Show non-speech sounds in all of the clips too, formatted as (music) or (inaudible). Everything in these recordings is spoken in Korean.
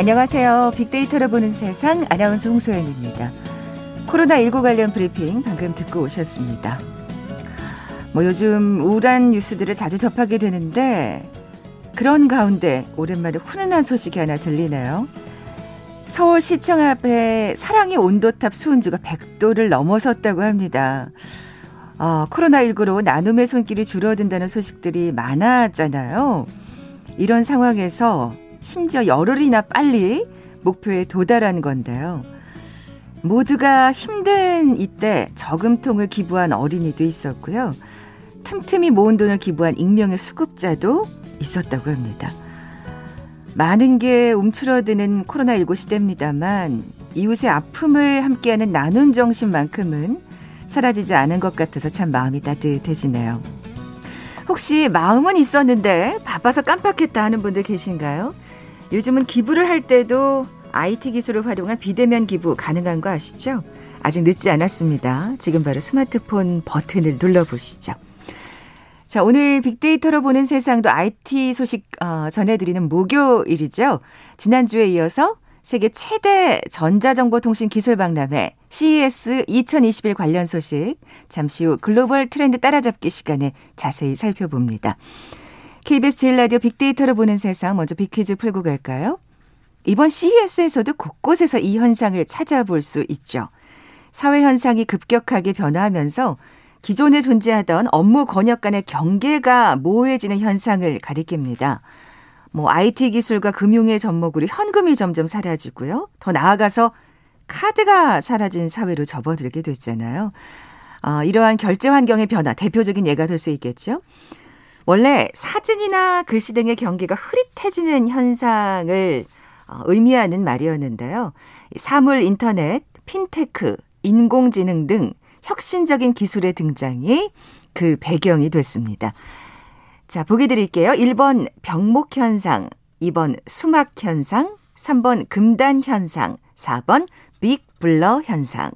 안녕하세요. 빅데이터를 보는 세상 아나운서 홍소연입니다. 코로나19 관련 브리핑 방금 듣고 오셨습니다. 뭐 요즘 우울한 뉴스들을 자주 접하게 되는데 그런 가운데 오랜만에 훈훈한 소식이 하나 들리네요. 서울시청 앞에 사랑의 온도탑 수은주가 100도를 넘어섰다고 합니다. 어, 코로나19로 나눔의 손길이 줄어든다는 소식들이 많았잖아요. 이런 상황에서 심지어 열흘이나 빨리 목표에 도달한 건데요. 모두가 힘든 이때 저금통을 기부한 어린이도 있었고요. 틈틈이 모은 돈을 기부한 익명의 수급자도 있었다고 합니다. 많은 게 움츠러드는 코로나19 시대입니다만 이웃의 아픔을 함께하는 나눔 정신만큼은 사라지지 않은 것 같아서 참 마음이 따뜻해지네요. 혹시 마음은 있었는데 바빠서 깜빡했다 하는 분들 계신가요? 요즘은 기부를 할 때도 IT 기술을 활용한 비대면 기부 가능한 거 아시죠? 아직 늦지 않았습니다. 지금 바로 스마트폰 버튼을 눌러보시죠. 자, 오늘 빅데이터로 보는 세상도 IT 소식 어, 전해드리는 목요일이죠. 지난주에 이어서 세계 최대 전자정보통신 기술 박람회 CES 2021 관련 소식 잠시 후 글로벌 트렌드 따라잡기 시간에 자세히 살펴봅니다. KBS 제일 라디오 빅데이터로 보는 세상 먼저 빅퀴즈 풀고 갈까요? 이번 CES에서도 곳곳에서 이 현상을 찾아볼 수 있죠. 사회 현상이 급격하게 변화하면서 기존에 존재하던 업무 권역 간의 경계가 모호해지는 현상을 가리킵니다. 뭐 IT 기술과 금융의 접목으로 현금이 점점 사라지고요. 더 나아가서 카드가 사라진 사회로 접어들게 됐잖아요. 어, 이러한 결제 환경의 변화 대표적인 예가 될 수 있겠죠. 원래 사진이나 글씨 등의 경계가 흐릿해지는 현상을 어, 의미하는 말이었는데요. 사물 인터넷, 핀테크, 인공지능 등 혁신적인 기술의 등장이 그 배경이 됐습니다. 자, 보기 드릴게요. 1번 병목 현상, 2번 수막 현상, 3번 금단 현상, 4번 빅 블러 현상.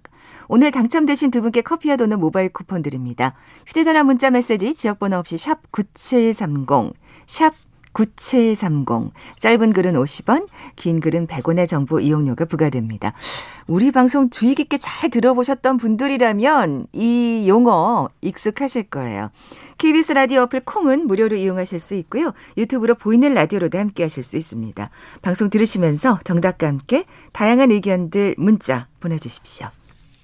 오늘 당첨되신 두 분께 커피와 도는 모바일 쿠폰 드립니다. 휴대전화 문자 메시지 지역번호 없이 샵 9730, 샵 9730. 짧은 글은 50원, 긴 글은 100원의 정보 이용료가 부과됩니다. 우리 방송 주의 깊게 잘 들어보셨던 분들이라면 이 용어 익숙하실 거예요. KBS 라디오 어플 콩은 무료로 이용하실 수 있고요. 유튜브로 보이는 라디오로도 함께 하실 수 있습니다. 방송 들으시면서 정답과 함께 다양한 의견들 문자 보내주십시오.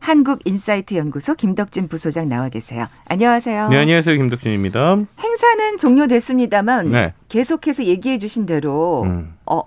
한국인사이트 연구소 김덕진 부소장 나와 계세요. 안녕하세요. 네, 안녕하세요. 김덕진입니다. 행사는 종료됐습니다만 네. 계속해서 얘기해 주신 대로 음. 어,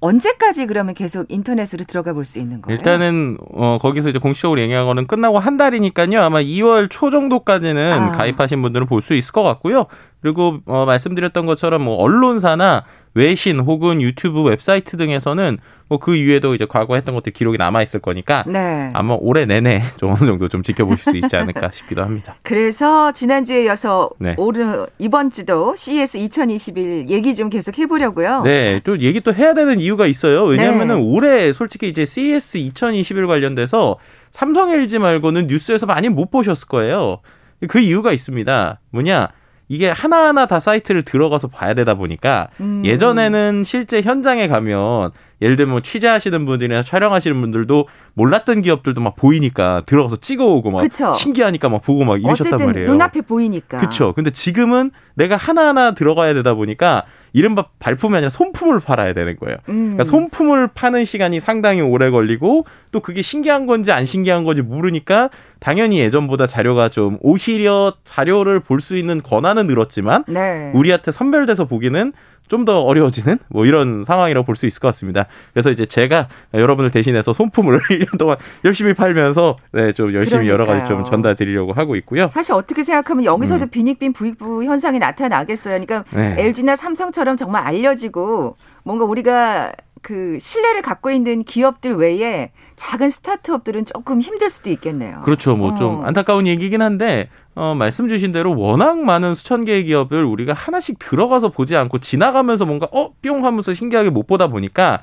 언제까지 그러면 계속 인터넷으로 들어가 볼 수 있는 거예요? 일단은 어 거기서 이제 공식적으로 얘기한 거는 끝나고 한 달이니까요. 아마 2월 초 정도까지는 아. 가입하신 분들은 볼 수 있을 것 같고요. 그리고 어 말씀드렸던 것처럼 뭐 언론사나 외신 혹은 유튜브 웹사이트 등에서는 뭐 그 이후에도 이제 과거 했던 것들 기록이 남아 있을 거니까 네. 아마 올해 내내 (laughs) 좀 어느 정도 좀 지켜보실 수 있지 않을까 싶기도 합니다. 그래서 지난주에 이어서 네. 오늘 이번 주도 CES 2021 얘기 좀 계속 해보려고요. 네, 또 얘기 또 해야 되는 이유가 있어요. 왜냐하면은 네. 올해 솔직히 이제 CES 2021 관련돼서 삼성 LG 말고는 뉴스에서 많이 못 보셨을 거예요. 그 이유가 있습니다. 뭐냐? 이게 하나하나 다 사이트를 들어가서 봐야 되다 보니까 음. 예전에는 실제 현장에 가면 예를 들면 뭐 취재하시는 분들이나 촬영하시는 분들도 몰랐던 기업들도 막 보이니까 들어가서 찍어오고 막 그쵸. 신기하니까 막 보고 막 이러셨단 말이에요. 눈앞에 보이니까. 그렇죠. 근데 지금은 내가 하나하나 들어가야 되다 보니까 이른바 발품이 아니라 손품을 팔아야 되는 거예요. 음. 그러니까 손품을 파는 시간이 상당히 오래 걸리고 또 그게 신기한 건지 안 신기한 건지 모르니까 당연히 예전보다 자료가 좀 오히려 자료를 볼 수 있는 권한은 늘었지만 네. 우리한테 선별돼서 보기는 좀 더 어려워지는 뭐 이런 상황이라고 볼 수 있을 것 같습니다. 그래서 이제 제가 여러분을 대신해서 손품을 1년 (laughs) 동안 열심히 팔면서 네, 좀 열심히 그러니까요. 여러 가지 좀 전달 드리려고 하고 있고요. 사실 어떻게 생각하면 여기서도 음. 빈익빈 부익부 현상이 나타나겠어요. 그러니까 네. LG나 삼성처럼 정말 알려지고 뭔가 우리가 그 신뢰를 갖고 있는 기업들 외에 작은 스타트업들은 조금 힘들 수도 있겠네요. 그렇죠. 뭐좀 어. 안타까운 얘기긴 한데 어, 말씀 주신 대로 워낙 많은 수천 개의 기업을 우리가 하나씩 들어가서 보지 않고 지나가면서 뭔가 어 뿅 하면서 신기하게 못 보다 보니까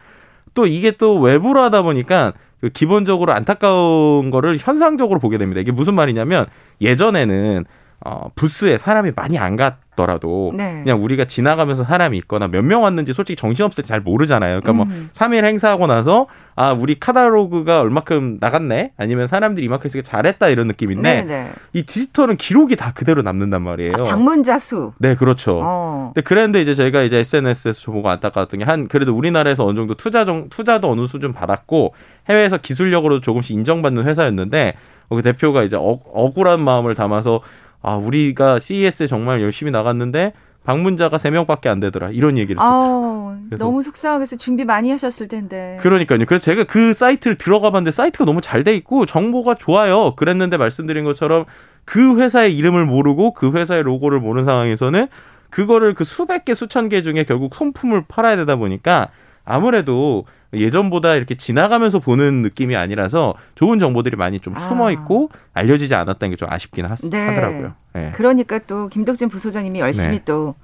또 이게 또 외부로 하다 보니까 그 기본적으로 안타까운 거를 현상적으로 보게 됩니다. 이게 무슨 말이냐면 예전에는 어, 부스에 사람이 많이 안 갔 더라도 네. 그냥 우리가 지나가면서 사람이 있거나 몇 명 왔는지 솔직히 정신없을 때 잘 모르잖아요. 그러니까 뭐 음. 뭐 3일 행사하고 나서 아, 우리 카탈로그가 얼마큼 나갔네? 아니면 사람들이 이만큼 있으니까 잘했다 이런 느낌인데 네네. 네. 이 디지털은 기록이 다 그대로 남는단 말이에요. 아, 방문자 수. 네, 그렇죠. 어. 근데 그랬는데 이제 저희가 이제 SNS에서 보고 안타까웠던 게 한 그래도 우리나라에서 어느 정도 투자 정, 투자도 어느 수준 받았고 해외에서 기술력으로 조금씩 인정받는 회사였는데 그 대표가 이제 억, 억울한 마음을 담아서 아 우리가 CES에 정말 열심히 나갔는데 방문자가 세명밖에안 되더라. 이런 얘기를 했었죠. 너무 속상하게서 준비 많이 하셨을 텐데. 그러니까요. 그래서 제가 그 사이트를 들어가 봤는데 사이트가 너무 잘 돼 있고 정보가 좋아요. 그랬는데 말씀드린 것처럼 그 회사의 이름을 모르고 그 회사의 로고를 모르는 상황에서는 그거를 그 수백 개 수천 개 중에 결국 손품을 팔아야 되다 보니까 아무래도 예전보다 이렇게 지나가면서 보는 느낌이 아니라서 좋은 정보들이 많이 좀 숨어 아. 있고 아. 알려지지 않았다는 게 좀 아쉽긴 하, 네. 더라고요 네. 그러니까 또 김덕진 부소장님이 열심히 네. 또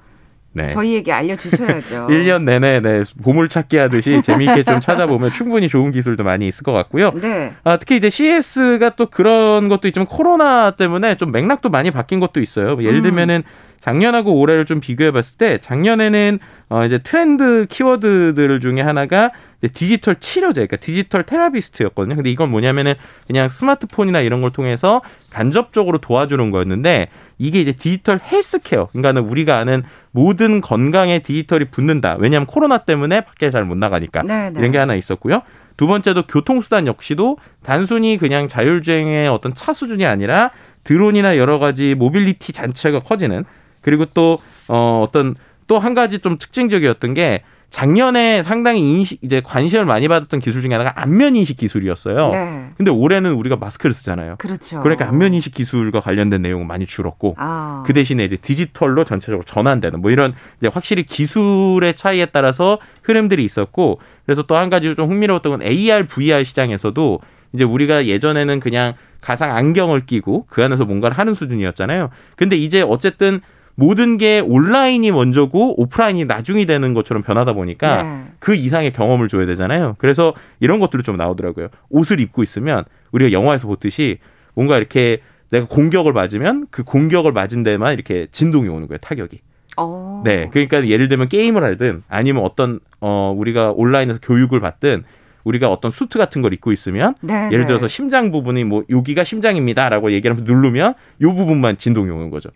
네. 저희에게 알려주셔야죠. (laughs) 1년 내내 네, 보물찾기 하듯이 재미있게 좀 찾아보면 충분히 좋은 기술도 많이 있을 것 같고요. 네. 아, 특히 이제 CS가 또 그런 것도 있지만 코로나 때문에 좀 맥락도 많이 바뀐 것도 있어요. 예를 음. 들면은 작년하고 올해를 좀 비교해 봤을 때 작년에는 어 이제 트렌드 키워드들 중에 하나가 디지털 치료제, 그러니까 디지털 테라피스트였거든요. 근데 이건 뭐냐면은 그냥 스마트폰이나 이런 걸 통해서 간접적으로 도와주는 거였는데 이게 이제 디지털 헬스케어, 그러니까는 우리가 아는 모든 건강에 디지털이 붙는다. 왜냐하면 코로나 때문에 밖에 잘 못 나가니까 네네. 네. 이런 게 하나 있었고요. 두 번째도 교통수단 역시도 단순히 그냥 자율주행의 어떤 차 수준이 아니라 드론이나 여러 가지 모빌리티 잔체가 커지는 그리고 또 어, 어떤 또 한 가지 좀 특징적이었던 게 작년에 상당히 인식 이제 관심을 많이 받았던 기술 중에 하나가 안면 인식 기술이었어요. 네. 근데 올해는 우리가 마스크를 쓰잖아요. 그렇죠. 그러니까 안면 인식 기술과 관련된 내용은 많이 줄었고 아. 그 대신에 이제 디지털로 전체적으로 전환되는 뭐 이런 이제 확실히 기술의 차이에 따라서 흐름들이 있었고 그래서 또 한 가지 좀 흥미로웠던 건 AR, VR 시장에서도 이제 우리가 예전에는 그냥 가상 안경을 끼고 그 안에서 뭔가를 하는 수준이었잖아요. 근데 이제 어쨌든 모든 게 온라인이 먼저고 오프라인이 나중이 되는 것처럼 변하다 보니까 네. 그 이상의 경험을 줘야 되잖아요. 그래서 이런 것들이 좀 나오더라고요. 옷을 입고 있으면 우리가 영화에서 보듯이 뭔가 이렇게 내가 공격을 맞으면 그 공격을 맞은 데만 이렇게 진동이 오는 거예요. 타격이. 오. 어. 네. 그러니까 예를 들면 게임을 하든 아니면 어떤 어 우리가 온라인에서 교육을 받든 우리가 어떤 수트 같은 걸 입고 있으면 네, 예를 네. 들어서 심장 부분이 뭐 여기가 심장입니다라고 얘기를 하면서 누르면 요 부분만 진동이 오는 거죠.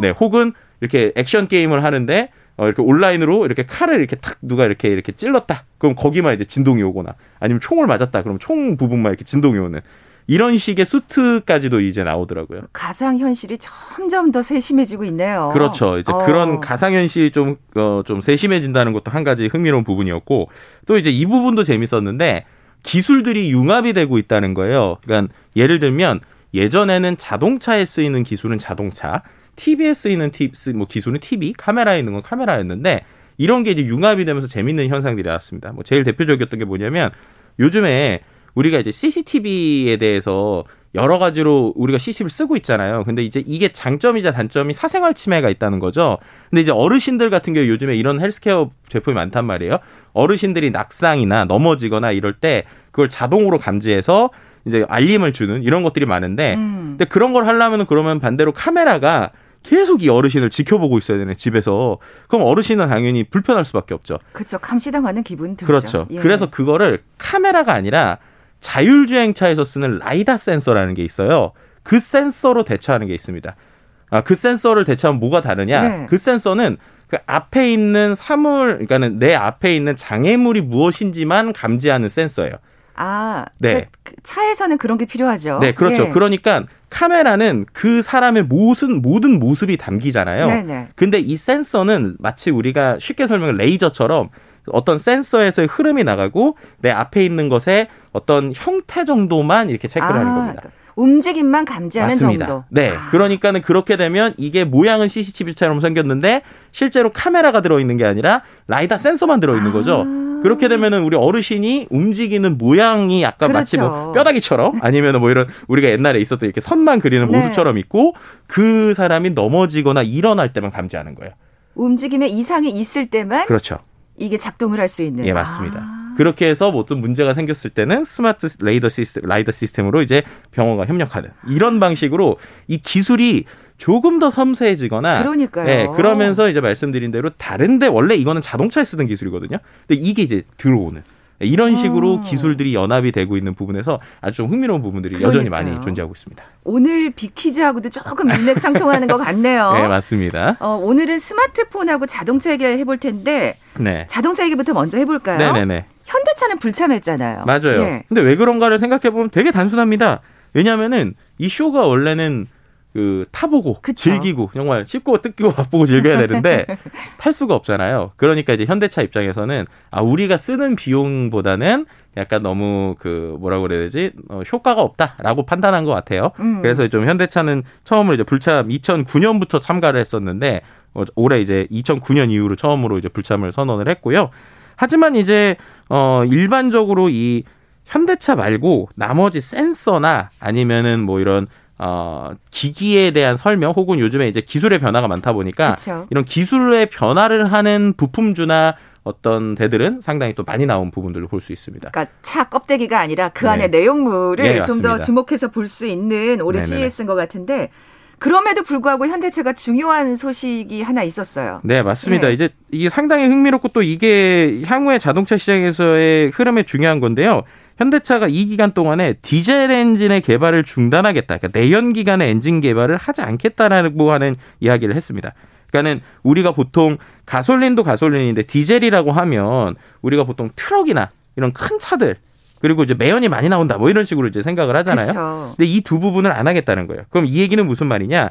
네, 혹은 이렇게 액션 게임을 하는데 어, 이렇게 온라인으로 이렇게 칼을 이렇게 탁 누가 이렇게 이렇게 찔렀다. 그럼 거기만 이제 진동이 오거나 아니면 총을 맞았다. 그럼 총 부분만 이렇게 진동이 오는 이런 식의 수트까지도 이제 나오더라고요. 가상 현실이 점점 더 세심해지고 있네요. 그렇죠. 이제 어. 그런 가상 현실이 좀, 어, 좀 세심해진다는 것도 한 가지 흥미로운 부분이었고 또 이제 이 부분도 재밌었는데 기술들이 융합이 되고 있다는 거예요. 그러니까 예를 들면 예전에는 자동차에 쓰이는 기술은 자동차, TV에 쓰이는 티, 뭐 기술은 TV, 카메라에 있는 건 카메라였는데 이런 게 이제 융합이 되면서 재밌는 현상들이 나왔습니다. 뭐 제일 대표적이었던 게 뭐냐면 요즘에 우리가 이제 CCTV에 대해서 여러 가지로 우리가 CCTV를 쓰고 있잖아요. 근데 이제 이게 장점이자 단점이 사생활 침해가 있다는 거죠. 근데 이제 어르신들 같은 경우 요즘에 이런 헬스케어 제품이 많단 말이에요. 어르신들이 낙상이나 넘어지거나 이럴 때 그걸 자동으로 감지해서 이제 알림을 주는 이런 것들이 많은데 음. 근데 그런 걸 하려면은 그러면 반대로 카메라가 계속 이 어르신을 지켜보고 있어야 되네 집에서 그럼 어르신은 당연히 불편할 수밖에 없죠. 그렇죠. 감시당하는 기분 들죠. 그렇죠. 예. 그래서 그거를 카메라가 아니라 자율주행차에서 쓰는 라이다 센서라는 게 있어요. 그 센서로 대처하는 게 있습니다. 아, 그 센서를 대처하면 뭐가 다르냐? 네. 그 센서는 그 앞에 있는 사물, 그러니까는 내 앞에 있는 장애물이 무엇인지만 감지하는 센서예요. 아, 네. 그, 그 차에서는 그런 게 필요하죠. 네, 그렇죠. 예. 그러니까 카메라는 그 사람의 모든 모든 모습이 담기잖아요. 네네. 네. 근데 이 센서는 마치 우리가 쉽게 설명을 레이저처럼 어떤 센서에서의 흐름이 나가고 내 앞에 있는 것에 어떤 형태 정도만 이렇게 체크를 아, 하는 겁니다. 그러니까 움직임만 감지하는 맞습니다. 정도. 네. 아. 그러니까는 그렇게 되면 이게 모양은 CCTV처럼 생겼는데 실제로 카메라가 들어 있는 게 아니라 라이다 센서만 들어 있는 거죠. 아. 그렇게 되면은 우리 어르신이 움직이는 모양이 약간 그렇죠. 마치 뭐. 뼈다귀처럼 (laughs) 아니면 뭐 이런 우리가 옛날에 있었던 이렇게 선만 그리는 네. 모습처럼 있고 그 사람이 넘어지거나 일어날 때만 감지하는 거예요. 움직임에 이상이 있을 때만 그렇죠. 이게 작동을 할 수 있는. 예, 맞습니다. 아. 그렇게 해서 뭐 어떤 문제가 생겼을 때는 스마트 레이더 시스템, 라이더 시스템으로 이제 병원과 협력하는 이런 방식으로 이 기술이 조금 더 섬세해지거나 그러니까요. 예, 그러면서 이제 말씀드린 대로 다른데 원래 이거는 자동차에 쓰던 기술이거든요. 근데 이게 이제 들어오는 이런 식으로 음. 기술들이 연합이 되고 있는 부분에서 아주 좀 흥미로운 부분들이 그러니까요. 여전히 많이 존재하고 있습니다. 오늘 빅퀴즈하고도 조금 일맥상통하는 것 같네요. (laughs) 네, 맞습니다. 어, 오늘은 스마트폰하고 자동차 얘기를 해볼 텐데 네. 자동차 얘기부터 먼저 해볼까요? 네네네. 현대차는 불참했잖아요. 맞아요. 예. 근데 왜 그런가를 생각해 보면 되게 단순합니다. 왜냐하면은 이 쇼가 원래는 그 타보고 그쵸. 즐기고 정말 씹고 뜯기고 (laughs) 맛보고 즐겨야 되는데 (laughs) 탈 수가 없잖아요. 그러니까 이제 현대차 입장에서는 아 우리가 쓰는 비용보다는 약간 너무 그 뭐라고 그래야 되지 어, 효과가 없다라고 판단한 것 같아요. 음. 그래서 좀 현대차는 처음으로 이제 불참 2009년부터 참가를 했었는데 어, 올해 이제 2009년 이후로 처음으로 이제 불참을 선언을 했고요. 하지만 이제 어 일반적으로 이 현대차 말고 나머지 센서나 아니면은 뭐 이런 어, 기기에 대한 설명 혹은 요즘에 이제 기술의 변화가 많다 보니까 그쵸. 이런 기술의 변화를 하는 부품주나 어떤 데들은 상당히 또 많이 나온 부분들을 볼 수 있습니다. 그러니까 차 껍데기가 아니라 그 네. 안에 내용물을 네, 좀더 주목해서 볼 수 있는 올해 CES인 것 같은데 그럼에도 불구하고 현대차가 중요한 소식이 하나 있었어요. 네, 맞습니다. 네. 이제 이게 상당히 흥미롭고 또 이게 향후의 자동차 시장에서의 흐름에 중요한 건데요. 현대차가 이 기간 동안에 디젤 엔진의 개발을 중단하겠다. 그러니까 내연 기관의 엔진 개발을 하지 않겠다라고 하는 이야기를 했습니다. 그러니까는 우리가 보통 가솔린도 가솔린인데 디젤이라고 하면 우리가 보통 트럭이나 이런 큰 차들 그리고 이제 매연이 많이 나온다 뭐 이런 식으로 이제 생각을 하잖아요. 그쵸. 근데 이 두 부분을 안 하겠다는 거예요. 그럼 이 얘기는 무슨 말이냐?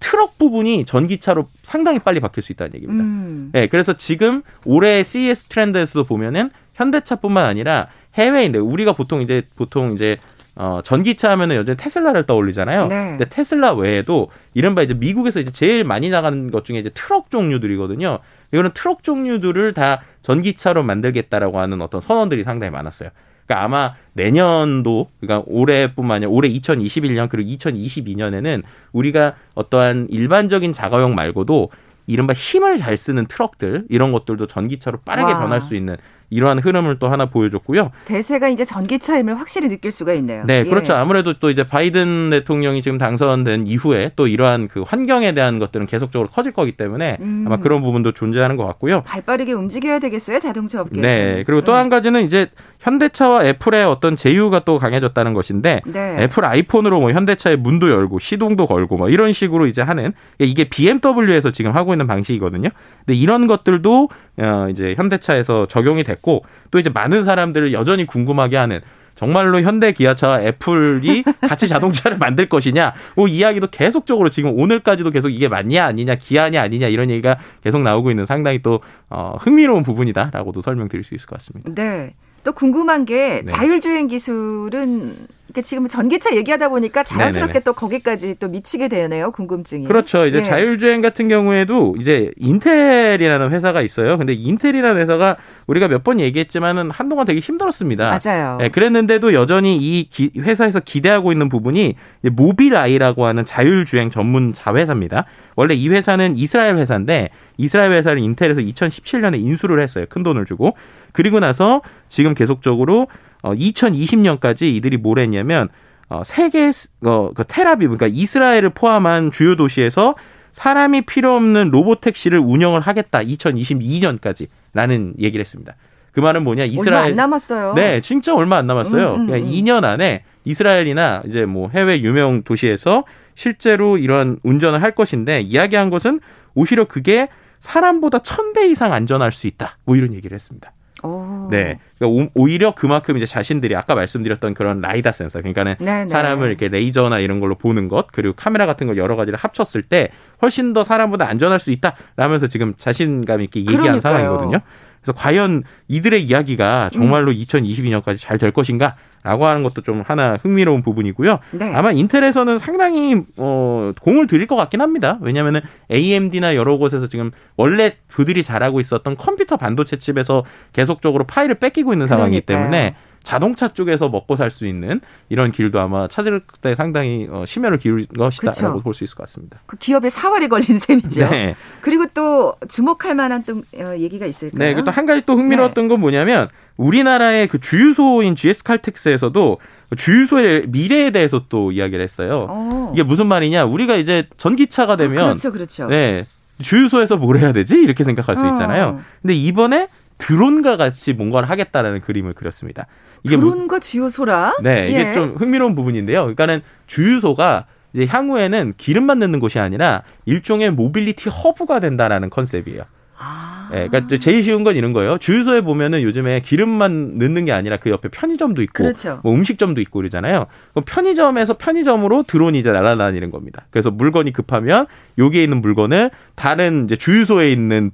트럭 부분이 전기차로 상당히 빨리 바뀔 수 있다는 얘기입니다. 음. 네, 그래서 지금 올해 CES 트렌드에서도 보면은 현대차뿐만 아니라 해외인데 우리가 보통 이제 보통 이제 어, 전기차 하면은 요즘 테슬라를 떠올리잖아요. 네. 근데 테슬라 외에도 이른바 이제 미국에서 이제 제일 많이 나가는 것 중에 이제 트럭 종류들이거든요. 이거는 트럭 종류들을 다 전기차로 만들겠다라고 하는 어떤 선언들이 상당히 많았어요. 그러니까 아마 내년도 그러니까 올해뿐만 아니라 올해 2021년 그리고 2022년에는 우리가 어떠한 일반적인 자가용 말고도 이른바 힘을 잘 쓰는 트럭들 이런 것들도 전기차로 빠르게 와. 변할 수 있는 이러한 흐름을 또 하나 보여줬고요. 대세가 이제 전기차 힘을 확실히 느낄 수가 있네요. 네, 그렇죠. 예. 아무래도 또 이제 바이든 대통령이 지금 당선된 이후에 또 이러한 그 환경에 대한 것들은 계속적으로 커질 거기 때문에 음. 아마 그런 부분도 존재하는 것 같고요. 발빠르게 움직여야 되겠어요, 자동차 업계에서. 네, 그리고 또한 음. 가지는 이제 현대차와 애플의 어떤 제휴가 또 강해졌다는 것인데 네. 애플 아이폰으로 뭐 현대차의 문도 열고 시동도 걸고 뭐 이런 식으로 이제 하는 이게 BMW에서 지금 하고 있는 방식이거든요. 근데 이런 것들도 어 이제 현대차에서 적용이 됐고 또 이제 많은 사람들을 여전히 궁금하게 하는 정말로 현대 기아차와 애플이 (laughs) 같이 자동차를 만들 것이냐, 뭐 이야기도 계속적으로 지금 오늘까지도 계속 이게 맞냐 아니냐, 기아냐 아니냐 이런 얘기가 계속 나오고 있는 상당히 또 어, 흥미로운 부분이다라고도 설명드릴 수 있을 것 같습니다. 네. 또 궁금한 게 네. 자율주행 기술은 그러니까 지금 전기차 얘기하다 보니까 자연스럽게 네네네. 또 거기까지 또 미치게 되네요. 궁금증이. 그렇죠. 이제 예. 자율주행 같은 경우에도 이제 인텔이라는 회사가 있어요. 근데 인텔이라는 회사가 우리가 몇 번 얘기했지만은 한동안 되게 힘들었습니다. 맞아요. 네, 그랬는데도 여전히 이 기, 회사에서 기대하고 있는 부분이 모빌아이라고 하는 자율주행 전문 자회사입니다. 원래 이 회사는 이스라엘 회사인데 이스라엘 회사를 인텔에서 2017년에 인수를 했어요. 큰 돈을 주고. 그리고 나서 지금 계속적으로 어 2020년까지 이들이 뭘 했냐면 어 세계 어, 그 테라비 그러니까 이스라엘을 포함한 주요 도시에서 사람이 필요 없는 로봇 택시를 운영을 하겠다. 2022년까지라는 얘기를 했습니다. 그 말은 뭐냐? 이스라엘 얼마 안 남았어요. 네, 진짜 얼마 안 남았어요. 음, 음, 음. 2년 안에 이스라엘이나 이제 뭐 해외 유명 도시에서 실제로 이런 운전을 할 것인데 이야기한 것은 오히려 그게 사람보다 천 배 이상 안전할 수 있다. 뭐 이런 얘기를 했습니다. 오. 네. 그러니까 오히려 그만큼 이제 자신들이 아까 말씀드렸던 그런 라이다 센서, 그러니까는 네네. 사람을 이렇게 레이저나 이런 걸로 보는 것, 그리고 카메라 같은 걸 여러 가지를 합쳤을 때 훨씬 더 사람보다 안전할 수 있다 라면서 지금 자신감 있게 얘기한 그러니까요. 상황이거든요. 그래서 과연 이들의 이야기가 정말로 음. 2022년까지 잘 될 것인가? 라고 하는 것도 좀 하나 흥미로운 부분이고요. 네. 아마 인텔에서는 상당히 어 공을 들일 것 같긴 합니다. 왜냐하면은 AMD나 여러 곳에서 지금 원래 그들이 잘하고 있었던 컴퓨터 반도체 칩에서 계속적으로 파일을 뺏기고 있는 상황이기 때문에 자동차 쪽에서 먹고 살 수 있는 이런 길도 아마 찾을 때 상당히 어, 심혈을 기울 것이다라고 볼 수 있을 것 같습니다. 그 기업의 사활에 걸린 셈이죠. 네. 그리고 또 주목할 만한 또 어, 얘기가 있을까요? 네, 그리고 한 가지 또 흥미로웠던 네. 건 뭐냐면 우리나라의 그 주유소인 GS 칼텍스에서도 주유소의 미래에 대해서 또 이야기를 했어요. 오. 어. 이게 무슨 말이냐? 우리가 이제 전기차가 되면 아, 그렇죠, 그렇죠. 네. 주유소에서 뭘 해야 되지? 이렇게 생각할 수 어. 있잖아요. 어. 근데 이번에 드론과 같이 뭔가를 하겠다라는 그림을 그렸습니다. 이게 드론과 뭐, 주유소라? 네, 이게 예. 좀 흥미로운 부분인데요. 그러니까는 주유소가 이제 향후에는 기름만 넣는 곳이 아니라 일종의 모빌리티 허브가 된다라는 컨셉이에요. 아. 예, 그러니까 제일 쉬운 건 이런 거예요. 주유소에 보면은 요즘에 기름만 넣는 게 아니라 그 옆에 편의점도 있고, 그렇죠. 뭐 음식점도 있고 그러잖아요. 그럼 편의점에서 편의점으로 드론이 이제 날아다니는 겁니다. 그래서 물건이 급하면 여기에 있는 물건을 다른 이제 주유소에 있는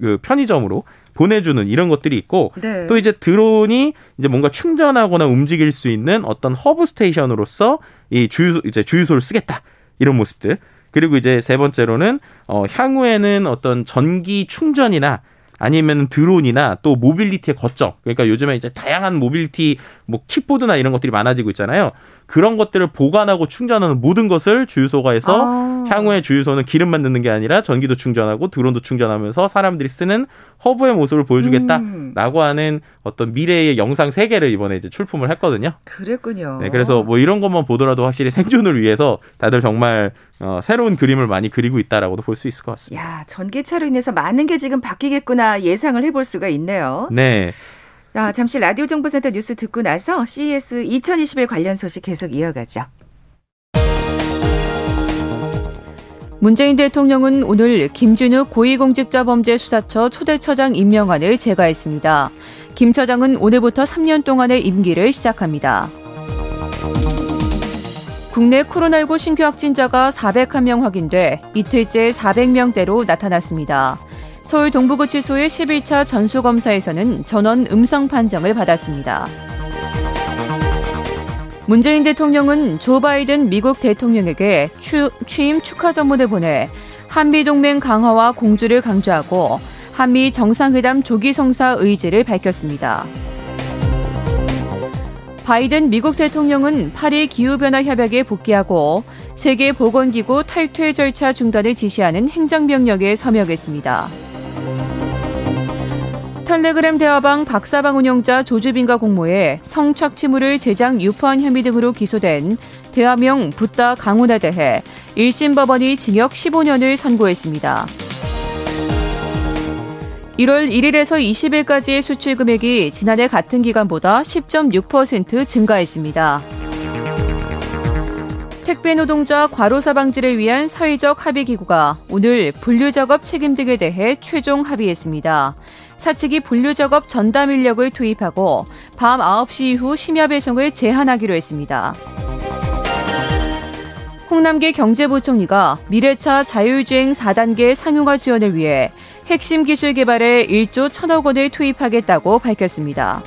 그 편의점으로 보내주는 이런 것들이 있고 네. 또 이제 드론이 이제 뭔가 충전하거나 움직일 수 있는 어떤 hub station으로서 이 주유 이제 주유소를 쓰겠다 이런 모습들 그리고 이제 세 번째로는 어 향후에는 어떤 전기 충전이나 아니면 드론이나 또 mobility의 거점 그러니까 요즘에 이제 다양한 모빌리티 뭐 킥보드나 이런 것들이 많아지고 있잖아요. 그런 것들을 보관하고 충전하는 모든 것을 주유소가 해서 아. 향후에 주유소는 기름만 넣는 게 아니라 전기도 충전하고 드론도 충전하면서 사람들이 쓰는 허브의 모습을 보여주겠다라고 음. 하는 어떤 미래의 영상 세계를 이번에 이제 출품을 했거든요. 그랬군요. 네, 그래서 뭐 이런 것만 보더라도 확실히 생존을 위해서 다들 정말 어, 새로운 그림을 많이 그리고 있다라고도 볼 수 있을 것 같습니다. 야, 전기차로 인해서 많은 게 지금 바뀌겠구나 예상을 해볼 수가 있네요. 네. 자, 잠시 라디오 정보센터 뉴스 듣고 나서 CES 2021 관련 소식 계속 이어가죠. 문재인 대통령은 오늘 김준욱 고위공직자범죄수사처 초대처장 임명안을 제거했습니다. 김 처장은 오늘부터 3년 동안의 임기를 시작합니다. 국내 코로나19 신규 확진자가 401명 확인돼 이틀째 400명대로 나타났습니다. 서울 동부구치소의 11차 전수검사에서는 전원 음성 판정을 받았습니다. 문재인 대통령은 조 바이든 미국 대통령에게 추, 취임 축하 전문을 보내 한미 동맹 강화와 공조를 강조하고 한미 정상회담 조기 성사 의지를 밝혔습니다. 바이든 미국 대통령은 파리 기후변화 협약에 복귀하고 세계보건기구 탈퇴 절차 중단을 지시하는 행정명령에 서명했습니다. 텔레그램 대화방 박사방 운영자 조주빈과 공모해 성착취물을 제작 유포한 혐의 등으로 기소된 대화명 붓다 강훈에 대해 1심 법원이 징역 15년을 선고했습니다. 1월 1일에서 20일까지의 수출 금액이 지난해 같은 기간보다 10.6% 증가했습니다. 택배 노동자 과로사 방지를 위한 사회적 합의 기구가 오늘 분류 작업 책임 등에 대해 최종 합의했습니다. 사측이 분류 작업 전담 인력을 투입하고 밤 9시 이후 심야 배송을 제한하기로 했습니다. 홍남기 경제부총리가 미래차 자율주행 4단계 상용화 지원을 위해 핵심 기술 개발에 1조 1천억 원을 투입하겠다고 밝혔습니다.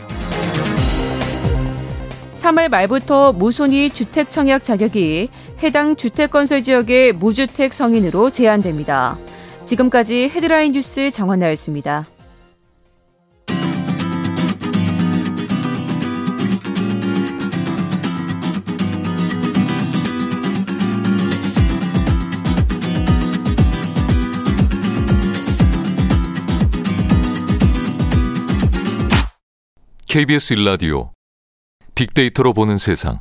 3월 말부터 무손이 주택 청약 자격이 해당 주택 건설 지역의 무주택 성인으로 제한됩니다. 지금까지 헤드라인 뉴스 정원나였습니다. KBS 일라디오 빅데이터로 보는 세상.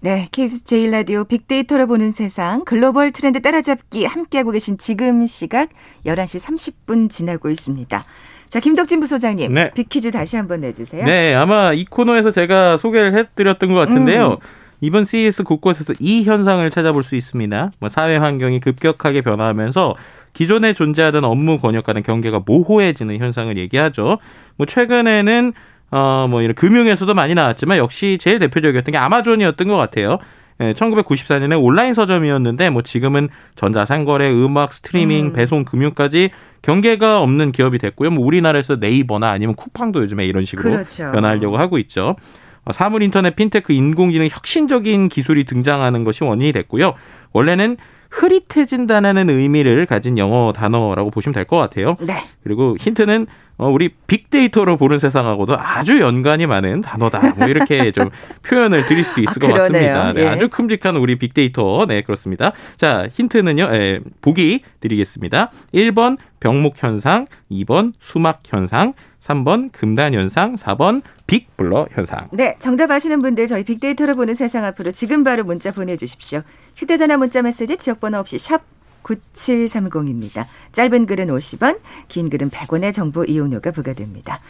네, KBS 제일라디오 빅데이터로 보는 세상 글로벌 트렌드 따라잡기 함께하고 계신 지금 시각 11시 30분 지나고 있습니다. 자, 김덕진 부소장님, 네. 빅퀴즈 다시 한번 내주세요. 네, 아마 이 코너에서 제가 소개를 해드렸던 것 같은데요. 음. 이번 CES 곳곳에서 이 현상을 찾아볼 수 있습니다. 뭐 사회 환경이 급격하게 변화하면서 기존에 존재하던 업무 권역과는 경계가 모호해지는 현상을 얘기하죠. 뭐 최근에는 어, 뭐 이런 금융에서도 많이 나왔지만 역시 제일 대표적이었던 게 아마존이었던 것 같아요. 예, 1994년에 온라인 서점이었는데 뭐 지금은 전자상거래, 음악, 스트리밍, 음. 배송, 금융까지 경계가 없는 기업이 됐고요. 뭐 우리나라에서 네이버나 아니면 쿠팡도 요즘에 이런 식으로 그렇죠. 변하려고 하고 있죠. 어, 사물 인터넷, 핀테크, 인공지능 혁신적인 기술이 등장하는 것이 원인이 됐고요. 원래는 흐릿해진다는 의미를 가진 영어 단어라고 보시면 될 것 같아요. 네. 그리고 힌트는 어, 우리 빅데이터로 보는 세상하고도 아주 연관이 많은 단어다. 뭐 이렇게 좀 (laughs) 표현을 드릴 수도 있을 아, 것 같습니다. 네, 예. 아주 큼직한 우리 빅데이터. 네, 그렇습니다. 자, 힌트는요. 예, 보기 드리겠습니다. 1번 병목 현상, 2번 수막 현상, 3번 금단 현상, 4번 빅블러 현상. 네, 정답 아시는 분들 저희 빅데이터로 보는 세상 앞으로 지금 바로 문자 보내 주십시오. 휴대전화 문자 메시지 지역 번호 없이 샵 9730입니다. 짧은 글은 50원, 긴 글은 100원의 정보 이용료가 부과됩니다.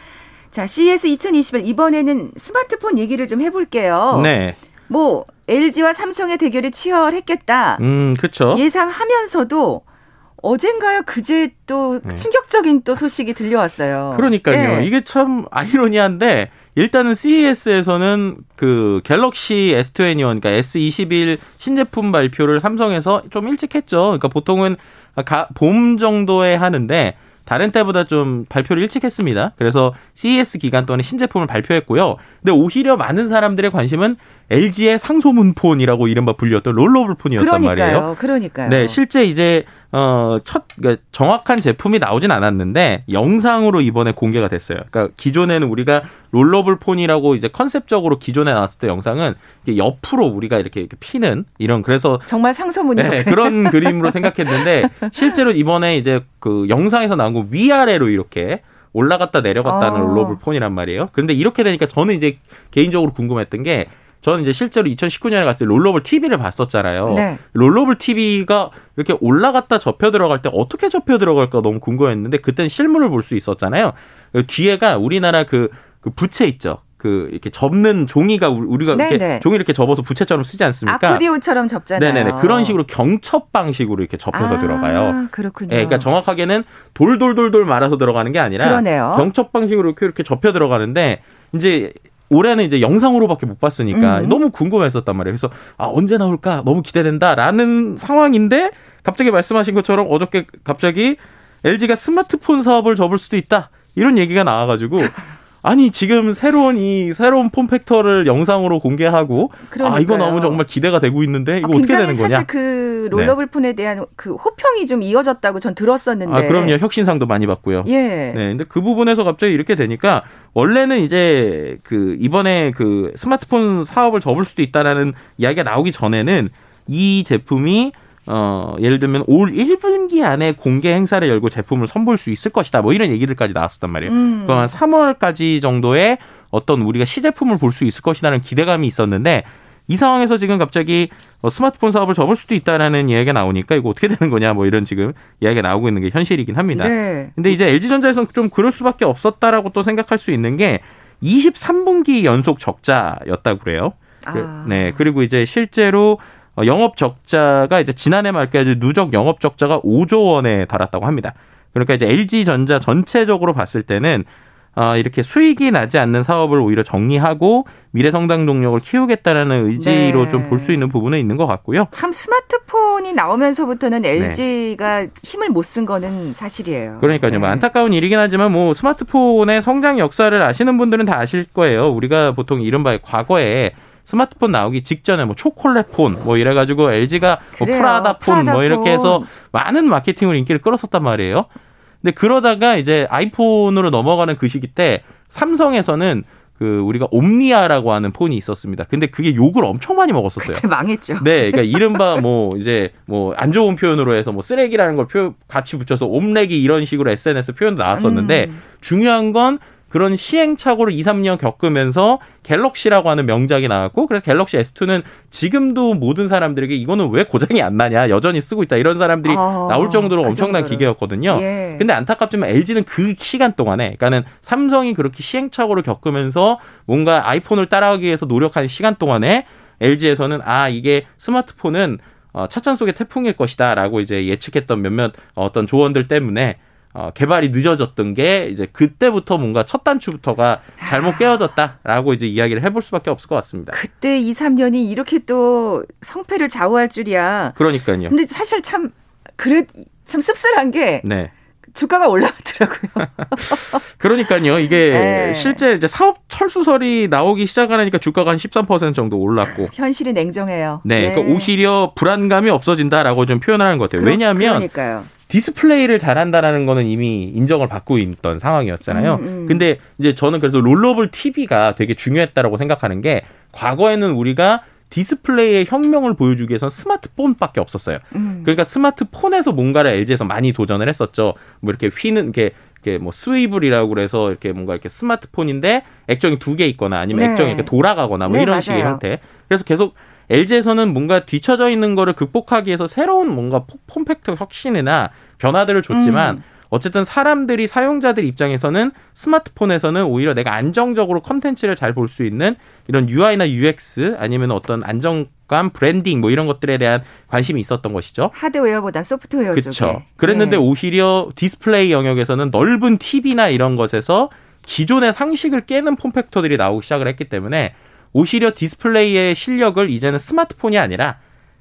자, CES 2021 이번에는 스마트폰 얘기를 좀 해볼게요. 네. 뭐 LG와 삼성의 대결이 치열했겠다. 음, 그렇죠. 예상하면서도 어젠가요 그제 또 네. 충격적인 또 소식이 들려왔어요. 그러니까요. 네. 이게 참 아이러니한데 일단은 CES에서는 그 갤럭시 S21, 그러니까 S21 신제품 발표를 삼성에서 좀 일찍 했죠. 그러니까 보통은 봄 정도에 하는데 다른 때보다 좀 발표를 일찍 했습니다. 그래서 CES 기간 동안에 신제품을 발표했고요. 근데 오히려 많은 사람들의 관심은 LG의 상소문 폰이라고 이른바 불렸던 롤러블 폰이었단 그러니까요, 말이에요. 그러니까요. 네, 실제 이제 어첫 그러니까 정확한 제품이 나오진 않았는데 영상으로 이번에 공개가 됐어요. 그러니까 기존에는 우리가 rollable 폰이라고 이제 컨셉적으로 기존에 나왔을 때 영상은 옆으로 우리가 이렇게, 이렇게 피는 이런 그래서 정말 상소문이 네, 그런 (laughs) 그림으로 생각했는데 실제로 이번에 이제 그 영상에서 나온 거 위아래로 이렇게 올라갔다 내려갔다는 어. rollable 폰이란 말이에요. 그런데 이렇게 되니까 저는 이제 개인적으로 궁금했던 게 저는 이제 실제로 2019년에 갔을 때 rollable TV를 봤었잖아요. 네. rollable TV가 이렇게 올라갔다 접혀 들어갈 때 어떻게 접혀 들어갈까 너무 궁금했는데 그땐 실물을 볼 수 있었잖아요. 뒤에가 우리나라 그, 그 부채 있죠. 그 이렇게 접는 종이가 우리가 네네. 이렇게 네. 종이 이렇게 접어서 부채처럼 쓰지 않습니까? 아코디온처럼 접잖아요. 네네네 그런 식으로 경첩 방식으로 이렇게 접혀서 아, 들어가요. 그렇군요. 네, 그러니까 정확하게는 돌돌돌돌 말아서 들어가는 게 아니라 그러네요. 경첩 방식으로 이렇게 이렇게 접혀 들어가는데 이제 올해는 이제 영상으로밖에 못 봤으니까 음. 너무 궁금했었단 말이에요. 그래서 아 언제 나올까 너무 기대된다라는 상황인데 갑자기 말씀하신 것처럼 어저께 갑자기 LG가 스마트폰 사업을 접을 수도 있다 이런 얘기가 나와가지고 (laughs) 아니 지금 새로운 이 새로운 폼팩터를 영상으로 공개하고 그러니까요. 아 이거 나오면 정말 기대가 되고 있는데 이거 아, 어떻게 되는 거냐? 사실 그 롤러블폰에 네. 대한 그 호평이 좀 이어졌다고 전 들었었는데. 아 그럼요 혁신상도 많이 받고요. 예. 네, 근데 그 부분에서 갑자기 이렇게 되니까 원래는 이제 그 이번에 그 스마트폰 사업을 접을 수도 있다라는 이야기가 나오기 전에는 이 제품이 어, 예를 들면 올 1분기 안에 공개 행사를 열고 제품을 선보일 수 있을 것이다. 뭐 이런 얘기들까지 나왔었단 말이에요. 음. 그한 3월까지 정도에 어떤 우리가 시제품을 볼 수 있을 것이라는 기대감이 있었는데 이 상황에서 지금 갑자기 어, 스마트폰 사업을 접을 수도 있다라는 이야기가 나오니까 이거 어떻게 되는 거냐 뭐 이런 지금 이야기가 나오고 있는 게 현실이긴 합니다. 네. 근데 이제 LG전자에서는 좀 그럴 수밖에 없었다라고 또 생각할 수 있는 게 23분기 연속 적자였다고 그래요. 아. 네. 그리고 이제 실제로 어, 영업 적자가 이제 지난해 말까지 누적 영업 적자가 5조 원에 달았다고 합니다. 그러니까 이제 LG 전자 전체적으로 봤을 때는 어, 이렇게 수익이 나지 않는 사업을 오히려 정리하고 미래 성장 동력을 키우겠다라는 의지로 네. 좀볼 수 있는 부분은 있는 것 같고요. 참 스마트폰이 나오면서부터는 LG가 네. 힘을 못 쓴 거는 사실이에요. 그러니까요. 뭐 네. 뭐 안타까운 일이긴 하지만 뭐 스마트폰의 성장 역사를 아시는 분들은 다 아실 거예요. 우리가 보통 이른바 과거에 스마트폰 나오기 직전에 뭐 초콜릿 폰 뭐 이래가지고 LG가 뭐 프라다 폰뭐 이렇게 해서 많은 마케팅으로 인기를 끌었었단 말이에요. 근데 그러다가 이제 아이폰으로 넘어가는 그 시기 때 삼성에서는 그 우리가 옴니아라고 하는 폰이 있었습니다. 근데 그게 욕을 엄청 많이 먹었었어요. 그때 망했죠. 네, 그러니까 이른바 뭐 이제 뭐 안 좋은 표현으로 해서 뭐 쓰레기라는 걸 표, 같이 붙여서 옴렉이 이런 식으로 SNS 표현도 나왔었는데 음. 중요한 건 그런 시행착오를 2, 3년 겪으면서 갤럭시라고 하는 명작이 나왔고 그래서 갤럭시 S2는 지금도 모든 사람들에게 이거는 왜 고장이 안 나냐 여전히 쓰고 있다 이런 사람들이 아, 나올 정도로 그 엄청난 정도로. 기계였거든요. 예. 근데 안타깝지만 LG는 그 시간 동안에 그러니까는 삼성이 그렇게 시행착오를 겪으면서 뭔가 아이폰을 따라가기 위해서 노력하는 시간 동안에 LG에서는 아 이게 스마트폰은 어, 차찬 속의 태풍일 것이다라고 이제 예측했던 몇몇 어떤 조언들 때문에 어, 개발이 늦어졌던 게 이제 그때부터 뭔가 첫 단추부터가 잘못 아. 깨어졌다라고 이제 이야기를 해볼 수밖에 없을 것 같습니다. 그때 2, 3년이 이렇게 또 성패를 좌우할 줄이야. 그러니까요. 근데 사실 참 그래 참 씁쓸한 게 네. 주가가 올라왔더라고요. (laughs) 그러니까요. 이게 네. 실제 이제 사업 철수설이 나오기 시작하니까 주가가 한 13% 정도 올랐고. (laughs) 현실이 냉정해요. 네. 네. 그러니까 오히려 불안감이 없어진다라고 좀 표현하는 것 같아요. 그러, 왜냐하면 그러니까요. 디스플레이를 잘한다라는 거는 이미 인정을 받고 있던 상황이었잖아요. 음, 음. 근데 이제 저는 그래서 롤러블 TV가 되게 중요했다라고 생각하는 게 과거에는 우리가 디스플레이의 혁명을 보여주기 위해선 스마트폰밖에 없었어요. 음. 그러니까 스마트폰에서 뭔가를 LG에서 많이 도전을 했었죠. 뭐 이렇게 휘는 이렇게 이렇게 뭐 swivel이라고 그래서 이렇게 뭔가 이렇게 스마트폰인데 액정이 두 개 있거나 아니면 네. 액정이 이렇게 돌아가거나 뭐 네, 이런 맞아요. 식의 형태. 그래서 계속 LG에서는 뭔가 뒤쳐져 있는 거를 극복하기 위해서 새로운 뭔가 form factor 혁신이나 변화들을 줬지만 음. 어쨌든 사람들이 사용자들 입장에서는 스마트폰에서는 오히려 내가 안정적으로 컨텐츠를 잘 볼 수 있는 이런 UI나 UX 아니면 어떤 안정감, 브랜딩 뭐 이런 것들에 대한 관심이 있었던 것이죠. 하드웨어보다 소프트웨어 그쵸. 쪽에. 그랬는데 네. 오히려 디스플레이 영역에서는 넓은 TV나 이런 것에서 기존의 상식을 깨는 form factor들이 나오기 시작을 했기 때문에 오히려 디스플레이의 실력을 이제는 스마트폰이 아니라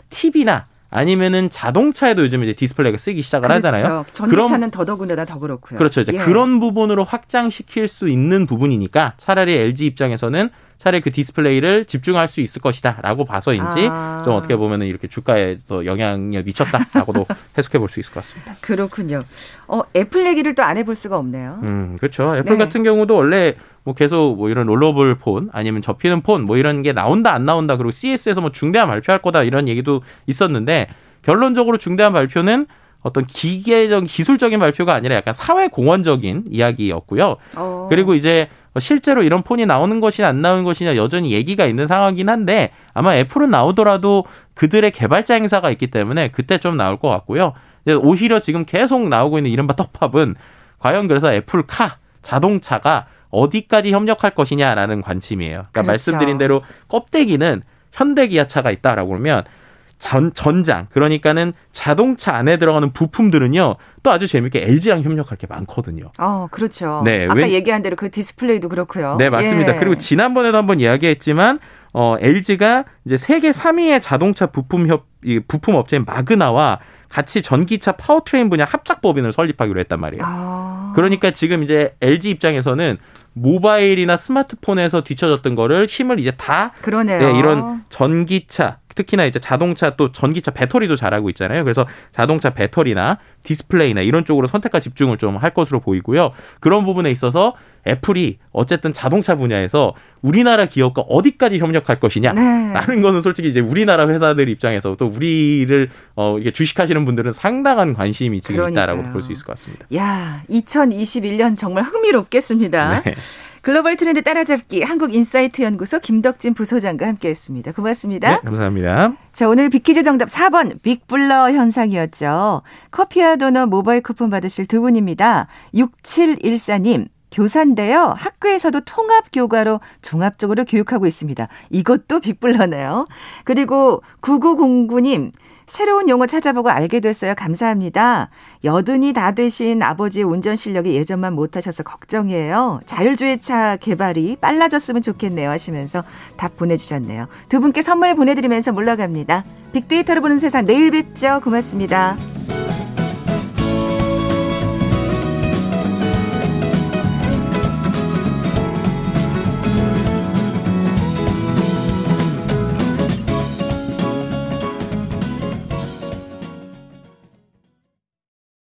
TV나 아니면은 자동차에도 요즘 이제 디스플레이가 쓰기 시작을 그렇죠. 하잖아요. 전기차는 더더군다나 더 그렇고요. 그렇죠. 이제 예. 그런 부분으로 확장시킬 수 있는 부분이니까 차라리 LG 입장에서는 차라리 그 디스플레이를 집중할 수 있을 것이다라고 봐서인지 아. 좀 어떻게 보면은 이렇게 주가에도 영향을 미쳤다라고도 (laughs) 해석해 볼 수 있을 것 같습니다. 그렇군요. 어, 애플 얘기를 또 안 해볼 수가 없네요. 음, 그렇죠. 애플 네. 같은 경우도 원래 뭐 계속 뭐 이런 rollable 폰 아니면 접히는 폰 뭐 이런 게 나온다 안 나온다 그리고 CES에서 뭐 중대한 발표할 거다 이런 얘기도 있었는데 결론적으로 중대한 발표는 어떤 기계적 기술적인 발표가 아니라 약간 사회 공헌적인 이야기였고요. 어. 그리고 이제 실제로 이런 폰이 나오는 것이냐 안 나오는 것이냐 여전히 얘기가 있는 상황이긴 한데 아마 애플은 나오더라도 그들의 개발자 행사가 있기 때문에 그때 좀 나올 것 같고요. 오히려 지금 계속 나오고 있는 이른바 떡밥은 과연 그래서 애플카 자동차가 어디까지 협력할 것이냐라는 관심이에요. 그러니까 그렇죠. 말씀드린 대로 껍데기는 현대 기아차가 있다라고 그러면 전, 전장 그러니까는 자동차 안에 들어가는 부품들은요 또 아주 재밌게 LG랑 협력할 게 많거든요. 어 그렇죠. 네, 아까 왜, 얘기한 대로 그 디스플레이도 그렇고요. 네 맞습니다. 예. 그리고 지난번에도 한번 이야기했지만 어 LG가 이제 세계 3위의 자동차 부품 협 부품 업체인 마그나와 같이 전기차 powertrain 분야 합작 법인을 설립하기로 했단 말이에요. 아. 그러니까 지금 이제 LG 입장에서는 모바일이나 스마트폰에서 뒤쳐졌던 거를 힘을 이제 다 그러네요. 네, 이런 전기차 특히나 이제 자동차 또 전기차 배터리도 잘하고 있잖아요. 그래서 자동차 배터리나 디스플레이나 이런 쪽으로 선택과 집중을 좀 할 것으로 보이고요. 그런 부분에 있어서 애플이 어쨌든 자동차 분야에서 우리나라 기업과 어디까지 협력할 것이냐라는 네. 거는 솔직히 이제 우리나라 회사들 입장에서 또 우리를 어 이게 주식하시는 분들은 상당한 관심이 지금 있다라고 볼 수 있을 것 같습니다. 야, 2021년 정말 흥미롭겠습니다. 네. 글로벌 트렌드 따라잡기 한국인사이트 연구소 김덕진 부소장과 함께했습니다. 고맙습니다. 네, 감사합니다. 자, 오늘 비키즈 정답 4번 Big Blur 현상이었죠. 커피와 도넛 모바일 쿠폰 받으실 두 분입니다. 6714님. 교사인데요. 학교에서도 통합 교과로 종합적으로 교육하고 있습니다. 이것도 Big Blur네요. 그리고 9909님. 새로운 용어 찾아보고 알게 됐어요. 감사합니다. 여든이 다 되신 아버지의 운전 실력이 예전만 못하셔서 걱정이에요. 자율주행차 개발이 빨라졌으면 좋겠네요. 하시면서 답 보내주셨네요. 두 분께 선물 보내드리면서 물러갑니다. 빅데이터를 보는 세상 내일 뵙죠. 고맙습니다.